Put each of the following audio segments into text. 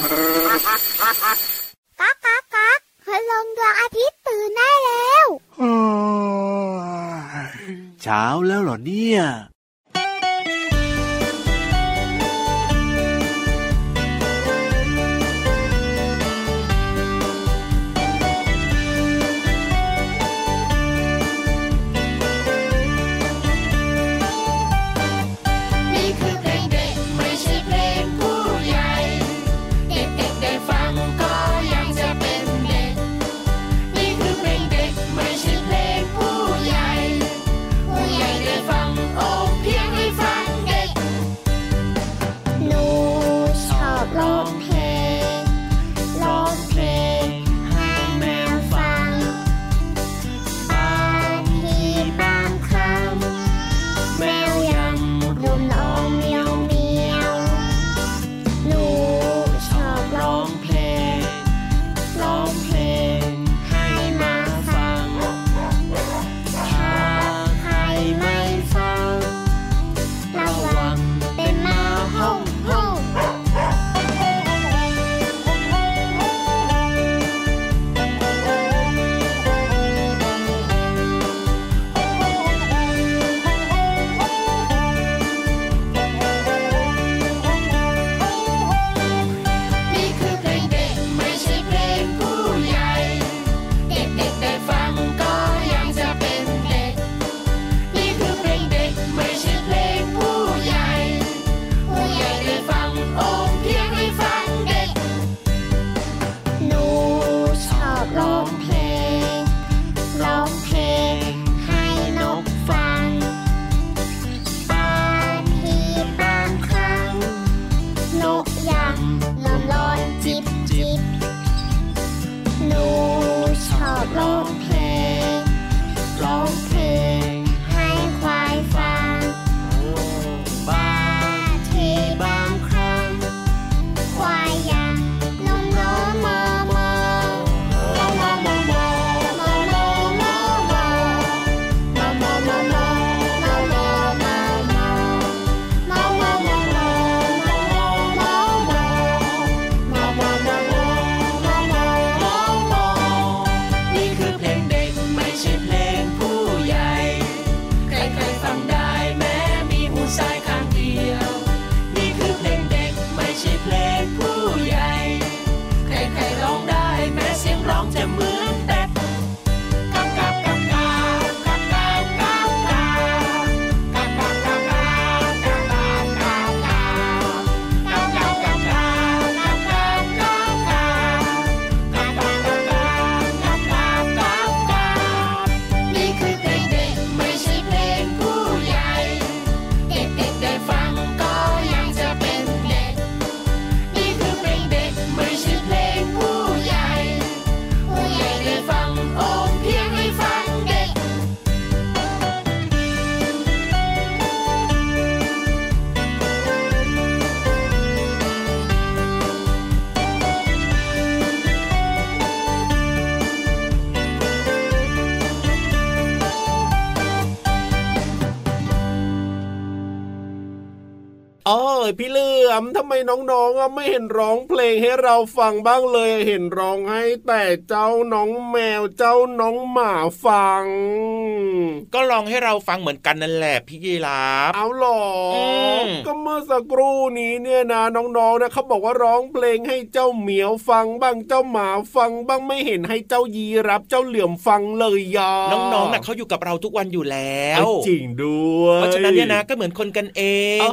ก๊ากก๊ากก๊ากพลงดวงอาทิตย์ตื่นได้แล้วเช้าแล้วเหรอเนี่ย พี่เหลื อมทำไมน้องๆไม่เห็นร้องเพลงให้เราฟังบ้างเลย เห็นร้องให้แต่เจ้าน้องแมวเจ้าน้องหมาฟัง ก็ลองให้เราฟังเหมือนกันนั่นแหละพี่ยีราฟเอาหรอก็เมื่อสักครู่นี้เนี่ยนะน้องๆนะเขาบอกว่าร้องเพลงให้เจ้าเหมียวฟังบ้างเจ้าหมาฟังบ้างไม่เห็นให้เจ้ายีรับเจ้าเหลือมฟังเลยยาน้องๆนะเขาอยู่กับเราทุกวันอยู่แล้วจริงด้วยเพราะฉะนั้นเนี่ยนะก็เหมือนคนกันเอง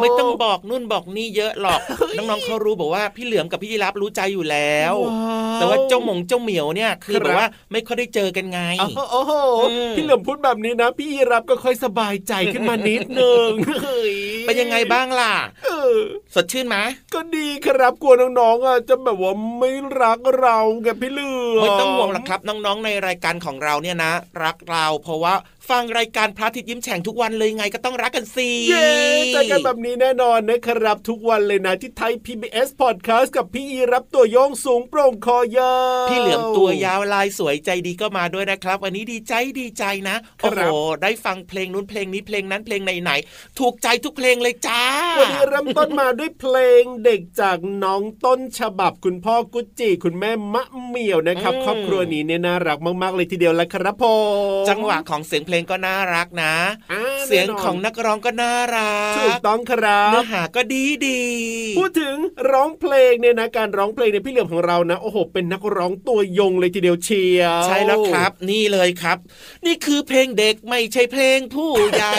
ไม่ต้องบอกนู่นบอกนี่เยอะหรอก น้องๆเขารู้บอกว่าพี่เหลือมกับพี่ยีรับรู้ใจอยู่แล้ว แต่ว่าเจ้าหมงเจ้าเหมียวเนี่ยคือแบบว่าไม่ค่อยได้เจอกันไงโอ้โหพี่เหลือมพูดแบบนี้นะ พี่ยีรับก็ค่อยสบายใจขึ้นมานิดนึงเป็นยังไงบ้างล่ะสดชื่นไหมก็ดีครับกลัวน้องๆอะจะแบบว่าไม่รักเราแกพี่เหลือมไม่ต้องห่วงหรอกครับ น้องๆในรายการของเราเนี่ยนะ รักเราเพราะว่า ฟังรายการพระอาทิตย์ยิ้มแฉ่งทุกวันเลยไงก็ต้องรักกันสิเย้เจอกันแบบนี้แน่นอนนะครับ ทุกวันเลยนะที่ไทย PBS Podcast กับพี่อีรับตัวโยงสูงโปร่งคอยาวพี่เหลือมตัวยาวลายสวยใจดีก็มาด้วยนะครับ วันนี้ดีใจดีใจนะโอ้โหได้ฟังเพลงนู้นเพลงนี้เพลงนั้นเพลงไหนๆถูกใจทุกเพลงเลยจ้าวันนี้เริ่มต้นมาด้วยเพลงเด็กจากน้องต้นฉบับคุณพ่อกุจิคุณแม่มะเหมี่ยวนะครับ ครอบครัวนี้เนี่ยน่ารักมากๆเลยทีเดียวแล้วครับผมจังหวะของเสียงเพลงก็น่ารักนะ เสียงของนักร้องก็น่ารักถูกต้องครับเนื้อหาก็ดีดีพูดถึงร้องเพลงเนี่ยนะการร้องเพลงในพี่เหลี่ยมของเรานะโอ้โหเป็นนักร้องตัวยงเลยทีเดียวเชียวใช่แล้วครับ นี่เลยครับ นี่คือเพลงเด็กไม่ใช่เพลงผู้ใหญ่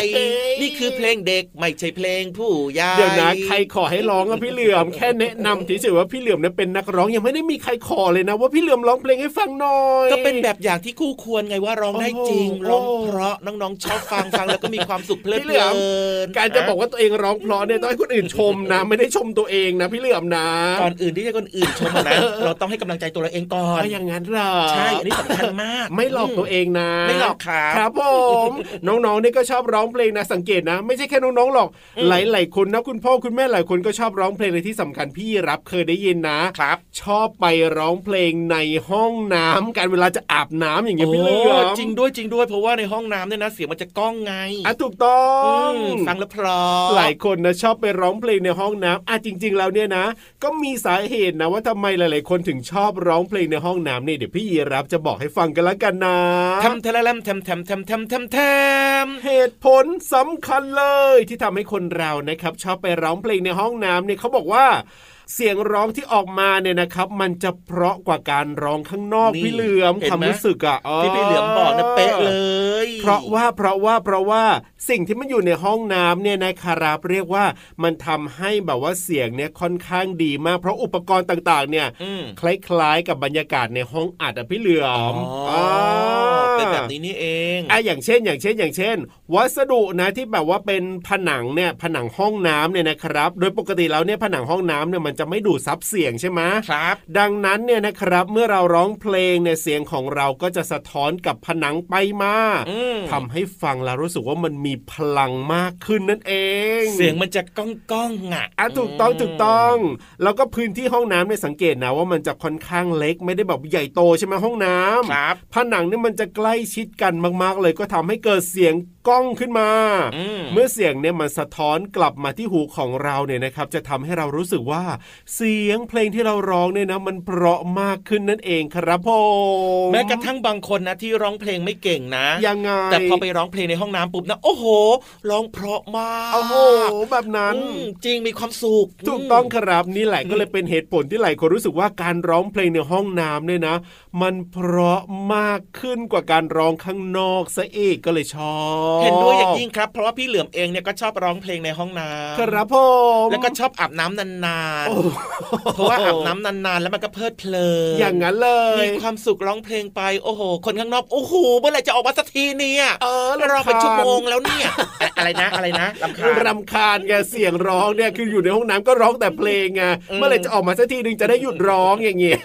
นี่คือเพลงเด็กไม่ใช่เพลงผู้ใหญ่เดี๋ยวนะใครขอให้ร้องอะพี่เหลี่ยมแค่แนะนำเฉยๆว่าพี่เหลี่ยมเนี่ยเป็นนักร้องยังไม่ได้มีใครขอเลยนะ ว่าพี่เหลี่ยมร้องเพลงให้ฟังหน่อยก็เป็นแบบอย่างที่คู่ควรไงว่าร้องได้จริงร้องเพราะน้องๆชอบฟังฟังแล้วก็มีความสุขเพลิดเพลินการจะบอกว่าตัวเองร้องเพราะเนี่ยต้องให้คนอื่นชมนะ ไม่ได้ชมตัวเองนะพี่เหลี่ยมนะก่อนอื่นที่จะคนอื่นชมนะเราต้องให้กำลังใจตัวเราเองก่อนอย่างนั้นหรอใช่อันนี้สำคัญมาก ไม่หลอกตัวเองนะ ไม่หลอกครับครับผมน้องๆนี่ก็ชอบร้องเพลงนะสังเกตนะ ไม่ใช่แค่น้องๆหรอกหลายๆคนนะคุณพ่อคุณแม่หลายคนก็ชอบร้องเพลงในที่สำคัญพี่รับเคยได้ยินนะครับ ชอบไปร้องเพลงในห้องน้ำการเวลาจะอาบน้ำอย่างเงี้ยพี่เหลือจริงด้วยจริงด้วยเพราะว่าในห้องน้ำเนี่ยนะเสียงมันจะก้องไงอะถูกต้องฟังแล้วเพราะหลายคนนะชอบไปร้องเพลงในห้องน้ำอะจริง ๆ แล้วเนี่ยนะ ก็มีสาเหตุนะว่าทำไมหลาย ๆ คนถึงชอบร้องเพลงในห้องน้ำเนี่ยเดี๋ยวพี่ยีรับจะบอกให้ฟังกันละกันนะทำเทเลมทำทำทำทำทำทำเหตุผลสำคัญเลยที่ทำให้คนเรานะครับ ชอบไปร้องเพลงในห้องน้ำเนี่ยเขาบอกว่า เสียงร้องที่ออกมาเนี่ยนะครับ มันจะเพราะกว่าการร้องข้างนอกพี่เหลือมความรู้สึกอะที่พี่เหลือมบอกนะเป๊ะเลย เพราะว่าเพราะว่าเพราะว่าสิ่งที่มันอยู่ในห้องน้ำเนี่ยนะครับเรียกว่ามันทำให้แบบว่าเสียงเนี่ยค่อนข้างดีมาก เพราะอุปกรณ์ต่างๆ เนี่ยคล้ายๆกับบรรยากาศในห้องอัดอะพี่เหลือม เป็นแบบนี้นี่เองอะอย่างเช่น อย่างเช่น อย่างเช่น วัสดุนะที่แบบว่าเป็นผนังเนี่ยผนังห้องน้ำเนี่ยนะครับ โดยปกติแล้วเนี่ยผนังห้องน้ำเนี่ยมันจะไม่ดูดซับเสียงใช่ไหมครับ ดังนั้นเนี่ยนะครับเมื่อเราร้องเพลงเนี่ยเสียงของเราก็จะสะท้อนกับผนังไปมาทำให้ฟังแล้วรู้สึกว่ามันมีพลังมากขึ้นนั่นเอง เสียงมันจะก้องก้องอะอะถูกต้องถูกต้อง แล้วก็พื้นที่ห้องน้ำเนี่ยสังเกตนะว่ามันจะค่อนข้างเล็กไม่ได้แบบใหญ่โตใช่ไหมห้องน้ำครับผนังเนี่ยมันจะใกล้ชิดกันมากๆ เลยก็ทำให้เกิดเสียง ก้องขึ้นมา เมื่อเสียงเนี่ยมันสะท้อนกลับมาที่หูของเราเนี่ยนะครับ จะทำให้เรารู้สึกว่า เสียงเพลงที่เราร้องเนี่ยนะมันเพราะมากขึ้นนั่นเองครับผมแม้กระทั่งบางคนนะที่ร้องเพลงไม่เก่งนะยังไงแต่พอไปร้องเพลงในห้องน้ำปุ๊บนะโอ้โห ร้องเพราะมากโอ้โหแบบนั้นจริงมีความสุขถูกต้องครับนี่แหละก็เลยเป็นเหตุผลที่หลายคนรู้สึกว่าการร้องเพลงในห้องน้ำเนี่ยนะ มันเพราะมากขึ้นกว่าการร้องข้างนอกซะอีกก็เลยชอบเห็นด้วยอย่างยิ่งครับ เพราะว่าพี่เหลือมเองเนี่ยก็ชอบร้องเพลงในห้องน้ำครับผมแล้วก็ชอบอาบน้ำนานๆเพราะว่าอาบน้ำนานๆ แล้วมันก็เพลิดเพลินอย่างนั้นเลยมีความสุขร้องเพลงไปโอ้โห คนข้างนอกโอ้โหเมื่อไหร่จะออกมาสักทีเนี่ยเออรอเป็นชั่วโมงแล้วเนี่ยอะไรนะอะไรนะรำคาญรำคาญไงเสียงร้องเนี่ยคืออยู่ในห้องน้ำก็ร้องแต่เพลงไงเมื่อไหร่จะออกมาสักทีนึงจะได้หยุดร้องอย่างเงี้ย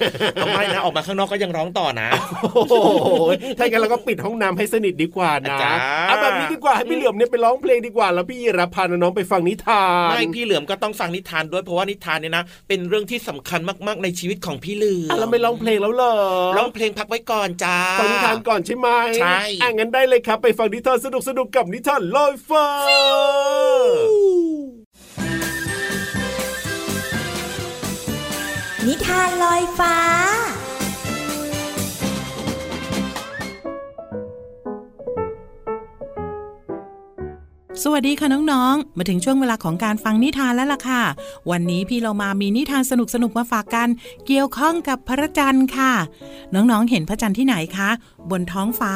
ทำไมนะออกมาข้างนอกก็ยังร้องต่อนะโอ้โหถ้างั้นเราก็ปิดห้องน้ำให้สนิทดีกว่านะเอาแบบนี้ดีกว่าให้พี่เหลือมเนี่ยไปร้องเพลงดีกว่า แล้วพี่ยีรับพาน้องไปฟังนิทานไม่พี่เหลือมก็ต้องฟังนิทานด้วยเพราะว่านิทานเนี่ยนะเป็นเรื่องที่สำคัญมากๆในชีวิตของพี่เหลือมเราไม่ร้องเพลงแล้วเหรอร้องเพลงพักไว้ก่อนจ้าฟังนิทานก่อนใช่ไหมใช่อะงั้นได้เลยครับ ไปฟังนิทานสนุกสนุกกับนิทานลอยฟ้านิทานลอยฟ้า สวัสดีค่ะน้องๆ มาถึงช่วงเวลาของการฟังนิทานแล้วล่ะค่ะ วันนี้พี่เรามามีนิทานสนุกๆมาฝากกัน เกี่ยวข้องกับพระจันทร์ค่ะ น้องๆ เห็นพระจันทร์ที่ไหนคะ บนท้องฟ้า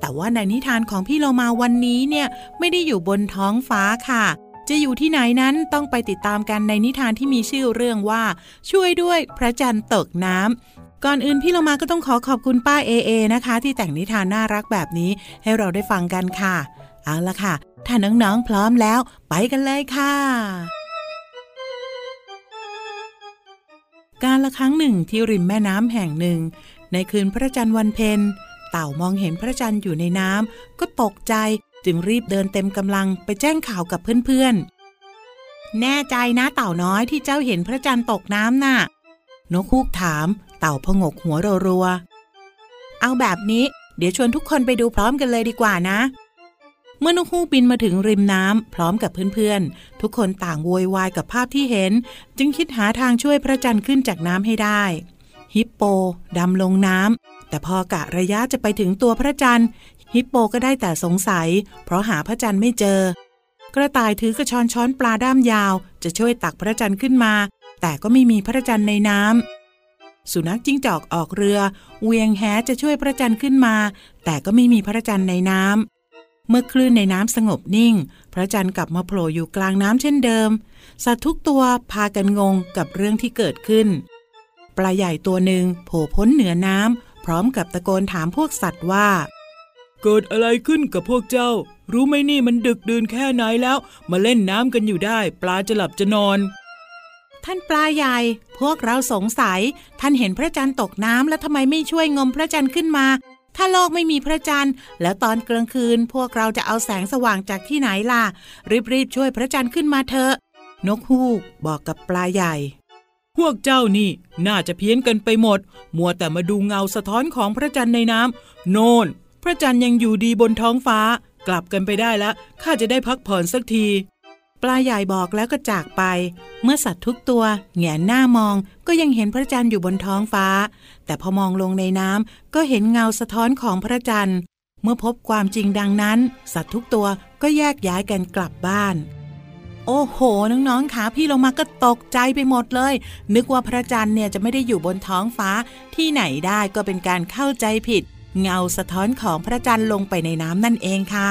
แต่ว่าในนิทานของพี่เรามาวันนี้เนี่ยไม่ได้อยู่บนท้องฟ้าค่ะ จะอยู่ที่ไหนนั้นต้องไปติดตามกันในนิทานที่มีชื่อเรื่องว่า ช่วยด้วยพระจันทร์ตกน้ำก่อนอื่นพี่เรามาก็ต้องขอขอบคุณป้าเอเอนะคะ ที่แต่งนิทานน่ารักแบบนี้ให้เราได้ฟังกันค่ะ เอาละค่ะ ถ้าน้องๆพร้อมแล้ว ไปกันเลยค่ะ การละครั้งหนึ่งที่ริมแม่น้ำแห่งหนึ่ง ในคืนพระจันทร์วันเพ็ญเต่ามองเห็นพระจันทร์อยู่ในน้ำก็ตกใจจึงรีบเดินเต็มกำลังไปแจ้งข่าวกับเพื่อนๆ แน่ใจนะเต่าน้อยที่เจ้าเห็นพระจันทร์ตกน้ำน่ะ นกฮูกถาม เต่าพงกหัวรัวๆเอาแบบนี้ เดี๋ยวชวนทุกคนไปดูพร้อมกันเลยดีกว่านะ เมื่อนกฮูกบินมาถึงริมน้ำพร้อมกับเพื่อนๆ ทุกคนต่างโวยวายกับภาพที่เห็น จึงคิดหาทางช่วยพระจันทร์ขึ้นจากน้ำให้ได้ ฮิปโปดำลงน้ำแต่พอกะระยะจะไปถึงตัวพระจันทร์ ฮิปโปก็ได้แต่สงสัย เพราะหาพระจันทร์ไม่เจอ กระต่ายถือกระชอนช้อนปลาด้ามยาว จะช่วยตักพระจันทร์ขึ้นมา แต่ก็ไม่มีพระจันทร์ในน้ำสุนัขจิ้งจอกออกเรือ เวียงแหจะช่วยพระจันทร์ขึ้นมา แต่ก็ไม่มีพระจันทร์ในน้ำ เมื่อคลื่นในน้ำสงบนิ่ง พระจันทร์กลับมาโผล่อยู่กลางน้ำเช่นเดิม สัตว์ทุกตัวพากันงงกับเรื่องที่เกิดขึ้น ปลาใหญ่ตัวหนึ่งโผล่พ้นเหนือน้ำพร้อมกับตะโกนถามพวกสัตว์ว่า เกิดอะไรขึ้นกับพวกเจ้า รู้ไหมนี่มันดึกดื่นแค่ไหนแล้ว มาเล่นน้ำกันอยู่ได้ ปลาจะหลับจะนอน ท่านปลาใหญ่ พวกเราสงสัย ท่านเห็นพระจันทร์ตกน้ำแล้วทำไมไม่ช่วยงมพระจันทร์ขึ้นมา ถ้าโลกไม่มีพระจันทร์ แล้วตอนกลางคืนพวกเราจะเอาแสงสว่างจากที่ไหนล่ะ รีบๆช่วยพระจันทร์ขึ้นมาเถอะนกฮูกบอกกับปลาใหญ่ พวกเจ้านี่น่าจะเพี้ยนกันไปหมด มัวแต่มาดูเงาสะท้อนของพระจันทร์ในน้ำโน่น พระจันทร์ยังอยู่ดีบนท้องฟ้า กลับกันไปได้แล้วข้าจะได้พักผ่อนสักที ปลาใหญ่บอกแล้วก็จากไป เมื่อสัตว์ทุกตัวแงนหน้ามองก็ยังเห็นพระจันทร์อยู่บนท้องฟ้า แต่พอมองลงในน้ำก็เห็นเงาสะท้อนของพระจันทร์ เมื่อพบความจริงดังนั้น สัตว์ทุกตัวก็แยกย้ายกันกลับบ้าน โอ้โห น้องๆคะพี่ลงมาก็ตกใจไปหมดเลย นึกว่าพระจันทร์เนี่ยจะไม่ได้อยู่บนท้องฟ้า ที่ไหนได้ก็เป็นการเข้าใจผิด เงาสะท้อนของพระจันทร์ลงไปในน้ำนั่นเองค่ะ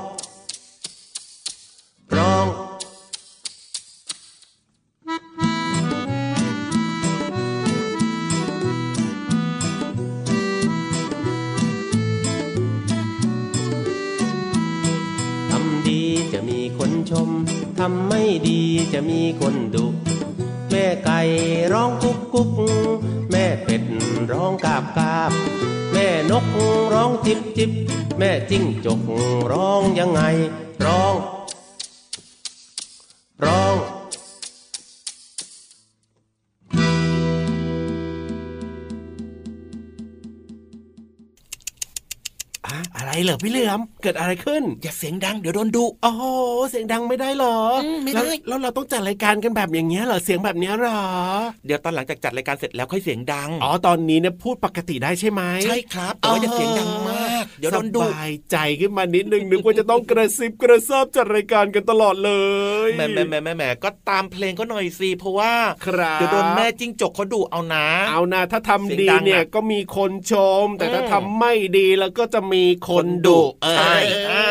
คนดุ แม่ไก่ร้องกุ๊กกุ๊กแม่เป็ดร้องกาบกาบ แม่นกร้องจิบจิบ แม่จิ้งจกร้องยังไง ร้อง เหรอพี่เหลือมเกิดอะไรขึ้น อย่าเสียงดังเดี๋ยวโดนดุโอ้โหเสียงดังไม่ได้เหรออืมไม่ได้แล้วแล้วเราต้องจัดรายการกันแบบอย่างเงี้ยเหรอเสียงแบบเนี้ยเหรอ เดี๋ยวตอนหลังจากจัดรายการเสร็จแล้วค่อยเสียงดังอ๋อตอนนี้เนี่ยพูดปกติได้ใช่ไหมใช่ครับแต่ว่าอย่าเสียงดังมาก เดี๋ยวโดนดุสบายใจขึ้นมานิดนึงนึกว่าจะต้องกระซิบกระซาบจัดรายการกันตลอดเลยแหมแหมแหมแหมแหมก็ตามเพลงเขาหน่อยสิเพราะว่าครับเดี๋ยวโดนแม่จิ้งจกเขาดุเอานะ เอานะถ้าทำเสียงดีดังอะเนี่ยก็มีคนชม แต่ถ้าอืมทำไม่ดีแล้วก็จะมีคนดุเออใช่อ่า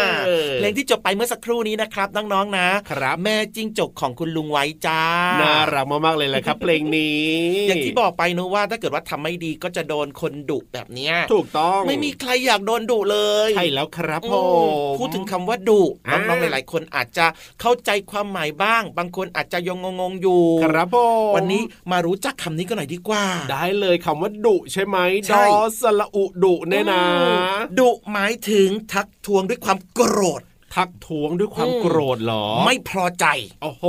เพลงที่จบไปเมื่อสักครู่นี้นะครับน้องๆนะครับ แม่จิ้งจกของคุณลุงไว้จ้าน่ารักมากๆเลยแหละครับ เพลงนี้ อย่างที่บอกไปนะว่าถ้าเกิดว่าทำไม่ดีก็จะโดนคนดุแบบเนี้ยถูกต้องไม่มีใครอยากโดนดุเลยใช่แล้วครับผอืมมพูดถึงคำว่าดุอ่าน้องๆหลาย ๆ คนอาจจะเข้าใจความหมายบ้าง บางคนอาจจะยังงงๆอยู่ครับผมวันนี้มารู้จักคำนี้กันหน่อยดีกว่า ได้เลยคำว่าดุใช่ไหมใช่ดอสละอุดุเนี่ยนะดุหมายถึงถึงทักทวงด้วยความโกรธ ทักท้วงด้วยความโกรธเหรอ ไม่พอใจโอ้โห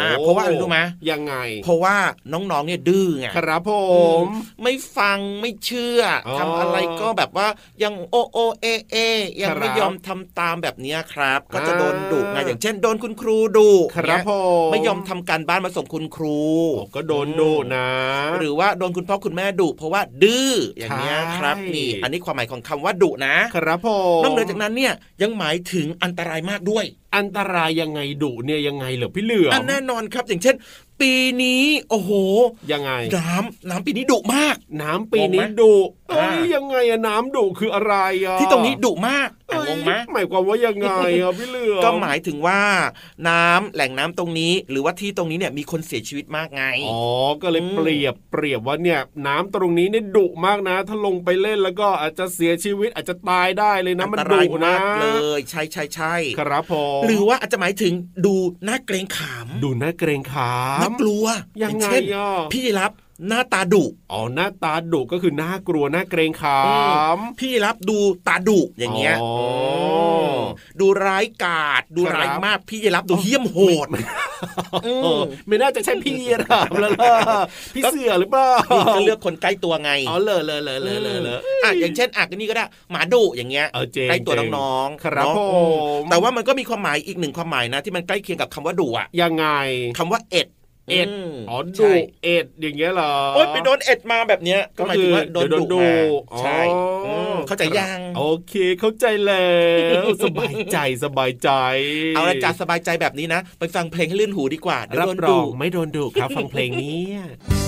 อ่าเพราะว่าอะไรรู้ไหมยังไง เพราะว่าน้องๆเนี่ยดื้อไงครับผอืมไม่ฟังไม่เชื่อออทำอะไรก็แบบว่ายังโอโอเอเอยังไม่ครับยอมทำตามแบบเนี้ยครับ ก็จะอ่าโดนดุไงอย่างเช่น โดนคุณครูดุครับเนี่ยผมไม่ยอมทำการบ้านมาส่งคุณครูโอ้ก็โดนดุนะ หรือว่าโดนคุณพ่อคุณแม่ดุเพราะว่าดื้ออย่างเงี้ยใช่ครับนี่ อันนี้ความหมายของคำว่าดุนะครับผมนอกเหนือจากนั้นเนี่ยยังหมายถึงอันตรายมากด้วย อันตรายยังไงดุเนี่ยยังไงเหรอพี่เหลือมอันแน่นอนครับ อย่างเช่น ปีนี้ โอ้โห ยังไง น้ำน้ำปีนี้ดุมาก น้ำปีนี้งงไหมดุเอ้อ่ายยังไงอะน้ำดุคืออะไรอะที่ตรงนี้ดุมากอะเอ้ยงงไหมหมายความว่ายังไงอะพี่เหลือมก็หมายถึงว่าน้ำแหล่งน้ำตรงนี้ หรือว่าที่ตรงนี้เนี่ยมีคนเสียชีวิตมากไงอ๋อก็เลยอืมเปรียบเปรียบว่าเนี่ย น้ำตรงนี้เนี่ยดุมากนะ ถ้าลงไปเล่นแล้วก็อาจจะเสียชีวิตอาจจะตายได้เลยนะอัมันตดุรายนะมากเลยใช่ใช่ใช่ครับผมหรือว่าอาจจะหมายถึงดูน่าเกรงขาม ดูน่าเกรงขามน่ากลัวยังไงอเช่นอะพี่รับหน้าตาดุอ๋อหน้าตาดุก็คือน่ากลัวน่าเกรงขามพี่รับดูตาดุอย่างเงี้ยอ๋อมดูร้ายกาจดูครับร้ายมากพี่รับดูเหี้ยมโหดอืมเออไม่น่าจะใช่พี่นะแล้วล่ะพี่เสือหรือเปล่านี่ก็เลือกคนใกล้ตัวไงอ๋อเลยเลยเลยเลยเลยเลยอะอย่างเช่นอะก็นี่ก็ได้หมาดุอย่างเงี้ยเออเจงใกล้ตัวเจงน้องๆครับเนาะผมอืมแต่ว่ามันก็มีความหมายอีกหนึ่งความหมายนะ ที่มันใกล้เคียงกับคำว่าดุอะยังไงคำว่าเอ็ด เอ็ดมอ๋อใช่ดุเอ็ดอย่างเงี้ยเหรอโอ๊ยไปโดนเอ็ดมาแบบเนี้ยก็หมายถึงว่าโดนเดี๋ยวโดนดุดุมาอ๋อใช่มเข้าใจยังโอเคเข้าใจแล้วสบายใจสบายใจ เอาละจ้าสบายใจแบบนี้นะ ไปฟังเพลงให้ลื่นหูดีกว่าเดี๋ยวรับโดนรดุองไม่โดนดุครับ ฟังเพลงนี้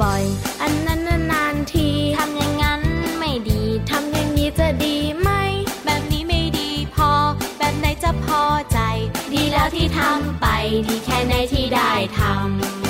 บ่อย อันนั้นนานๆทีทำอย่างนั้นไม่ดีทำอย่างนี้จะดีไหม แบบนี้ไม่ดีพอ แบบไหนจะพอใจ ดีแล้วที่ทำไป ดีแค่ไหนที่ได้ทำ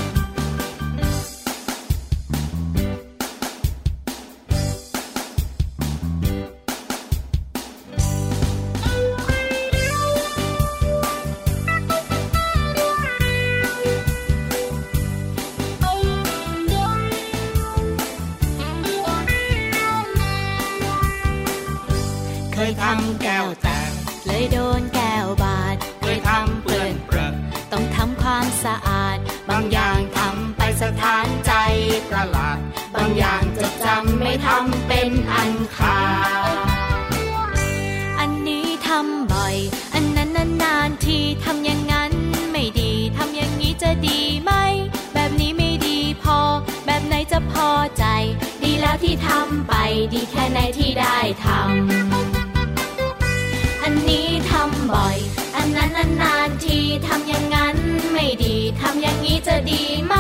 ำบ่อย อันนั้นนานๆทีทำอย่างนั้นไม่ดีทำอย่างนี้จะดีไหม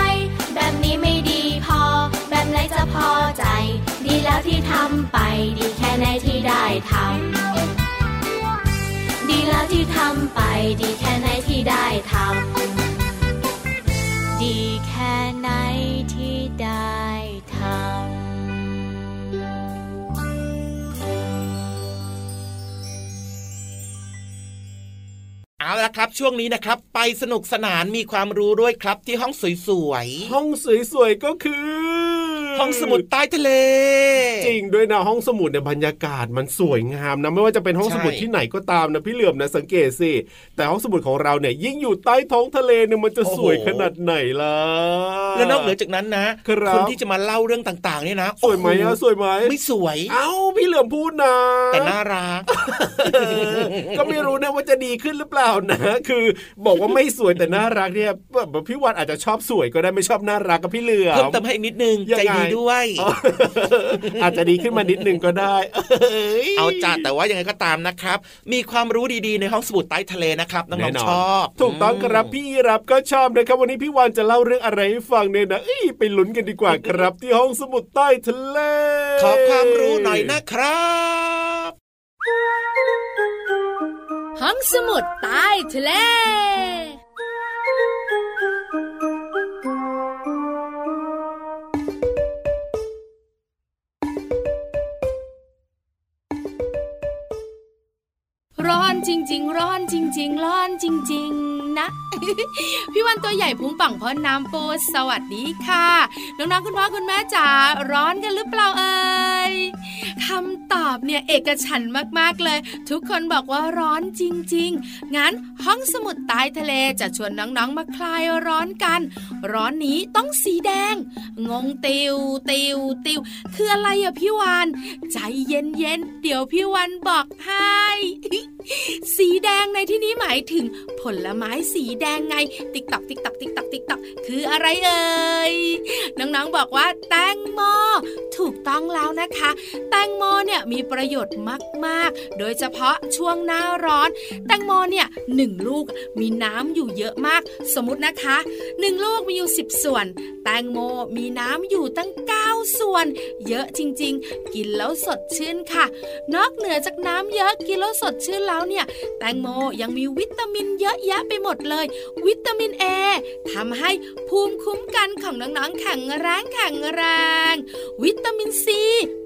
แบบนี้ไม่ดีพอ แบบไหนจะพอใจ ดีแล้วที่ทำไป ดีแค่ไหนที่ได้ทำดีแล้วที่ทำไป ดีแค่ไหนที่ได้ทำดีแค่ไหนที่ได้ทำ แล้วครับ ช่วงนี้นะครับ ไปสนุกสนานมีความรู้ด้วยครับที่ห้องสวยๆห้องสวยๆก็คือ ห้องสมุดใต้ทะเล จริงด้วยนะห้องสมุดเนี่ยบรรยากาศมันสวยงามนะไม่ว่าจะเป็นห้องสมุดที่ไหนก็ตามนะพี่เหลือมนะสังเกตสิแต่ห้องสมุดของเราเนี่ยยิ่งอยู่ใต้ท้องทะเลเนี่ยมันจะสวยขนาดไหนล่ะแล้วนอกเหนือจากนั้นนะคนที่จะมาเล่าเรื่องต่างๆเนี่ยนะสวยไหมอะสวยไหมไม่สวย เอ้าพี่เหลือมพูดนะแต่น่ารักก็ไม่รู้นะว่าจะดีขึ้นหรือเปล่านะ คือบอกว่าไม่สวยแต่น่ารักเนี่ยแบบพี่วันอาจจะชอบสวยก็ได้ไม่ชอบน่ารักกับพี่เหลือมเพิ่มเติมให้อีกนิดนึงใจดีด้วย อาจจะดีขึ้นมานิดนึงก็ได้ เอาจัดแต่ว่ายังไงก็ตามนะครับ มีความรู้ดีๆในห้องสมุดใต้ทะเลนะครับน้องๆชอบ ถูกต้องครับพี่รับก็ชอบนะครับ วันนี้พี่วันจะเล่าเรื่องอะไรให้ฟังเนี่ยนะไปลุ้นกันดีกว่าครับที่ห้องสมุดใต้ทะเล ขอความรู้หน่อยนะครับ ห้องสมุดใต้ทะเล ร้อนจริง ๆ ร้อนจริง ๆ ร้อนจริง ๆ นะ พี่วันตัวใหญ่พุงป่องพอน้ำปูสวัสดีค่ะ น้องๆคุณพ่อคุณแม่จ๋าร้อนกันหรือเปล่าเอ่ยคำตอบเนี่ยเอกฉันมากๆเลย ทุกคนบอกว่าร้อนจริง ๆ งั้นห้องสมุดใต้ทะเลจะชวนน้องๆมาคลายร้อนกัน ร้อนนี้ต้องสีแดง งงติวติวติวคืออะไรอะพี่วานใจเย็นๆเดี๋ยวพี่วันบอกให้สีแดงในที่นี้หมายถึง ผลไม้สีแดงไง ติ๊กตอกติ๊กตอกติ๊กตอกติ๊กตอกคืออะไรเอ่ยน้องๆบอกว่าแตงโมถูกต้องแล้วนะคะ แตงโมเนี่ยมีประโยชน์มากๆ โดยเฉพาะช่วงหน้าร้อน แตงโมเนี่ยหนึ่งลูกมีน้ำอยู่เยอะมาก สมมตินะคะหนึ่งลูกมีอยู่สิบส่วน แตงโมมีน้ำอยู่ตั้ง 9 ส่วน เยอะจริง ๆ กินแล้วสดชื่นค่ะ นอกเหนือจากน้ำเยอะกินแล้วสดชื่นแล้วเนี่ย แตงโมยังมีวิตามินเยอะแยะไปหมดเลย วิตามินเอทำให้ภูมิคุ้มกันของน้องๆแข็งแรงแข็งแรง วิตามินซี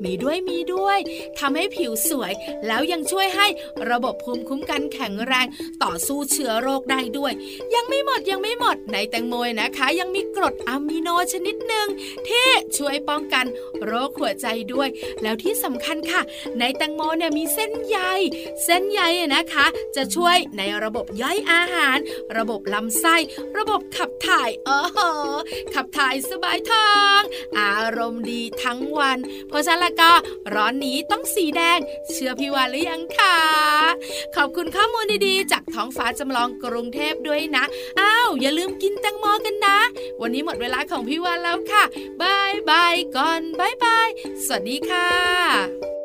มีด้วยมีด้วยทำให้ผิวสวย แล้วยังช่วยให้ระบบภูมิคุ้มกันแข็งแรง ต่อสู้เชื้อโรคได้ด้วย ยังไม่หมดยังไม่หมดในแตงโมนะคะยังมีกรดอะมิโนชนิดหนึ่งที่ช่วยป้องกันโรคหัวใจด้วย แล้วที่สำคัญค่ะ ในแตงโมเนี่ยมีเส้นใยเส้นใยนะคะ จะช่วยในระบบย่อยอาหาร ระบบลำไส้ ระบบขับถ่ายเออขับถ่ายสบายท้องอารมณ์ดีทั้งวัน เพราะฉะนั้นละก็ร้อนนี้ต้องสีแดง เชื่อพี่วานหรือยังคะขอบคุณข้อมูลดีๆ จากท้องฟ้าจำลองกรุงเทพด้วยนะอ้าวอย่าลืมกินแตงโมกันนะวันนี้หมดเวลาของพี่วานแล้วค่ะบายบายก่อนบายบายสวัสดีค่ะ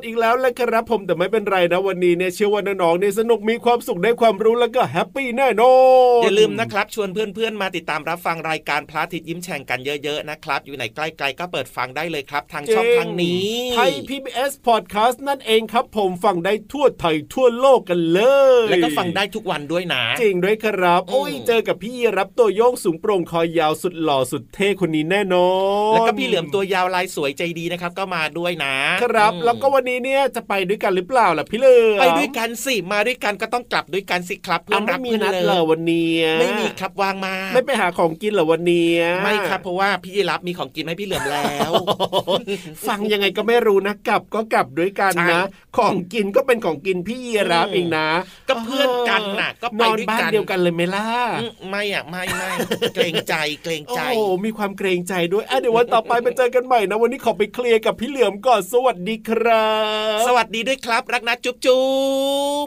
ดอีกแล้วแหละครับผมแต่ไม่เป็นไรนะวันนี้เนี่ยเชื่อว่าน้องๆเนี่ยสนุกมีความสุขได้ความรู้แล้วก็แฮปปี้แน่นอนอย่าลืมนะครับ ชวนเพื่อนๆมาติดตามรับฟังรายการพระอาทิตย์ยิ้มแฉ่งกันเยอะๆนะครับ อยู่ไหนใกล้ๆก็เปิดฟังได้เลยครับ ทางช่องทางนี้ไทย PBS Podcast นั่นเองครับ ผมฟังได้ทั่วไทยทั่วโลกกันเลย แล้วก็ฟังได้ทุกวันด้วยนะ จริงด้วยครับโอ้ยเจอกับพี่รับตัวโยงสูงโปร่งคอยาวสุดหล่อสุดเท่คนนี้แน่นอนแล้วก็พี่เหลือมตัวยาวลายสวยใจดีนะครับ ก็มาด้วยนะ ครับแล้วก็วันนี้เนี่ยจะไปด้วยกันหรือเปล่าล่ะพี่เหลือไปด้วยกันสิมาด้วยกันก็ต้องกลับด้วยกันสิครับเพื่อนรักเพื่อนเลยเหรอวันนี้ไม่มีครับวางมา ไม่ไปหาของกินเหรอวันนี้ไม่ครับเพราะว่าพี่รับมีของกินให้พี่เหลือมแล้ว ฟังยังไงก็ไม่รู้นะกลับก็กลับด้วยกันนะของกินก็เป็นของกินพี่รับเองนะ ก็เพื่อนกันน่ะ ก็ไปด้วยกันเดียวกันเลยไหมล่ะไม่อะไม่ไม่เกรงใจเกรงใจโอ้มีความเกรงใจด้วยอะเดี๋ยววันต่อไปมาเจอกันใหม่นะวันนี้ขอไปเคลียร์กับพี่เหลือมก่อนสวัสดีครับสวัสดีด้วยครับ รักนะจุ๊บจุ๊บ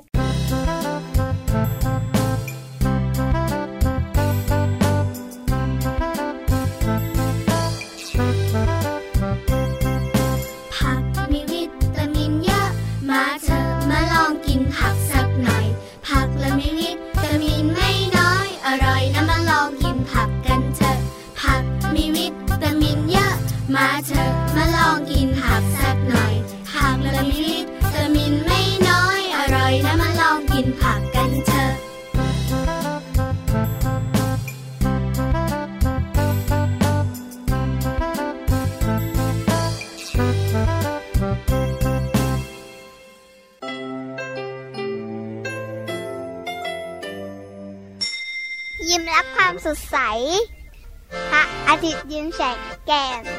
ยิ้